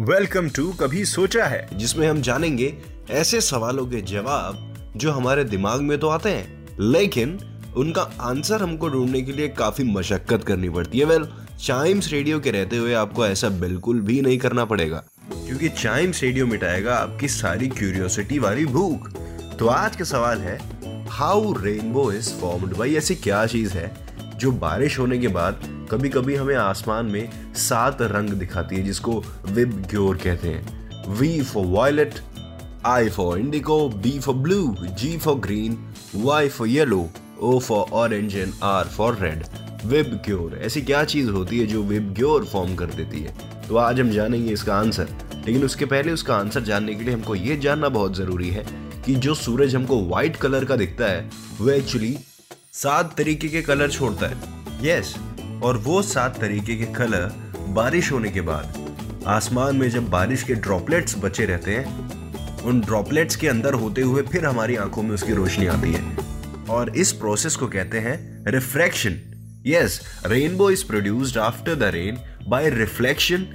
Welcome to कभी सोचा है। जिसमें हम जानेंगे ऐसे सवालों के जवाब जो हमारे दिमाग में तो आते हैं, लेकिन उनका आंसर हमको ढूँढने के लिए काफ़ी मशक्कत करनी पड़ती है। वेल, चाइम्स रेडियो के रहते हुए आपको ऐसा बिल्कुल भी नहीं करना पड़ेगा। क्योंकि चाइम्स रेडियो मिटाएगा आपकी सारी क्यूरियोसिटी वाली भूख। तो आज का सवाल है हाउ रेनबो इज़ फॉर्म्ड भाई, ऐसी क्या चीज़ है जो बारिश होने के बाद कभी कभी हमें आसमान में सात रंग दिखाती है, जिसको विब ग्योर कहते हैं। V for violet I for indigo B for blue G for green Y for yellow O for orange and R for red VIBGYOR, ऐसी क्या चीज़ होती है जो विब ग्योर फॉर्म कर देती है? तो आज हम जानेंगे इसका आंसर लेकिन उसके पहले उसका आंसर जानने के लिए हमको ये जानना बहुत ज़रूरी है कि जो सूरज हमको व्हाइट कलर का दिखता है, वो एक्चुअली सात तरीके के कलर छोड़ता है। यस और वो सात तरीके के कलर बारिश होने के बाद, आसमान में जब बारिश के ड्रॉपलेट्स बचे रहते हैं, उन ड्रॉपलेट्स के अंदर होते हुए फिर हमारी आँखों में उसकी रोशनी आती है। और इस प्रोसेस को कहते हैं refraction yes rainbow is produced after the rain by reflection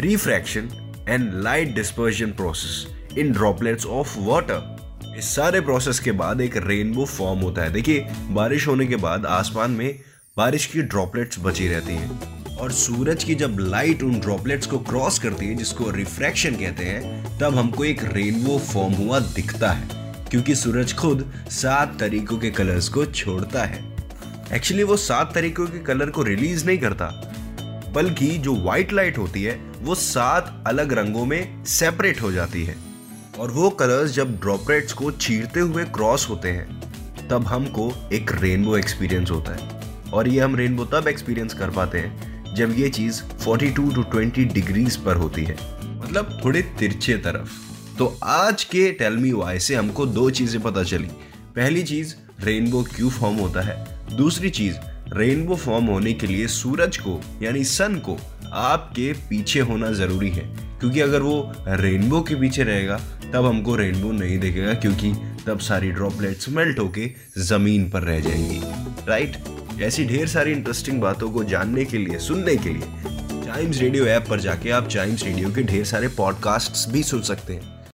refraction and light dispersion process in droplets of water इस सारे प्रोसेस के बाद एक रेनबो फॉर्म होता है। देखिए, बारिश होने के बाद आसमान में बारिश की ड्रॉपलेट्स बची रहती हैं। और सूरज की जब लाइट उन ड्रॉपलेट्स को क्रॉस करती है, जिसको रिफ्रैक्शन कहते हैं, तब हमको एक रेनबो फॉर्म हुआ दिखता है। क्योंकि सूरज खुद सात तरीकों के कलर्स को छोड़ता है। एक्चुअली वो सात तरीकों के कलर को रिलीज़ नहीं करता। बल्कि जो व्हाइट लाइट होती है, वो सात अलग रंगों में सेपरेट हो जाती है। और वो कलर्स जब ड्रॉपलेट्स को चीरते हुए क्रॉस होते हैं, तब हमको एक रेनबो एक्सपीरियंस होता है। और ये हम रेनबो तब एक्सपीरियंस कर पाते हैं, जब ये चीज़ 42 टू 20 डिग्रीज पर होती है। मतलब थोड़े तिरछे तरफ़। तो आज के टेलमी वाई से हमको दो चीज़ें पता चली। पहली चीज़ रेनबो क्यों फॉर्म होता है। दूसरी चीज़ रेनबो फॉर्म होने के लिए सूरज को, यानी सन को, आपके पीछे होना ज़रूरी है। क्योंकि अगर वो रेनबो के पीछे रहेगा, तब हमको रेनबो नहीं दिखेगा, क्योंकि तब सारी ड्रॉपलेट्स मेल्ट होके ज़मीन पर रह जाएँगी। राइट ऐसी ढेर सारी इंटरेस्टिंग बातों को जानने के लिए, सुनने के लिए चाइम्स रेडियो ऐप पर जाके आप चाइम्स रेडियो के ढेर सारे पॉडकास्ट्स भी सुन सकते हैं।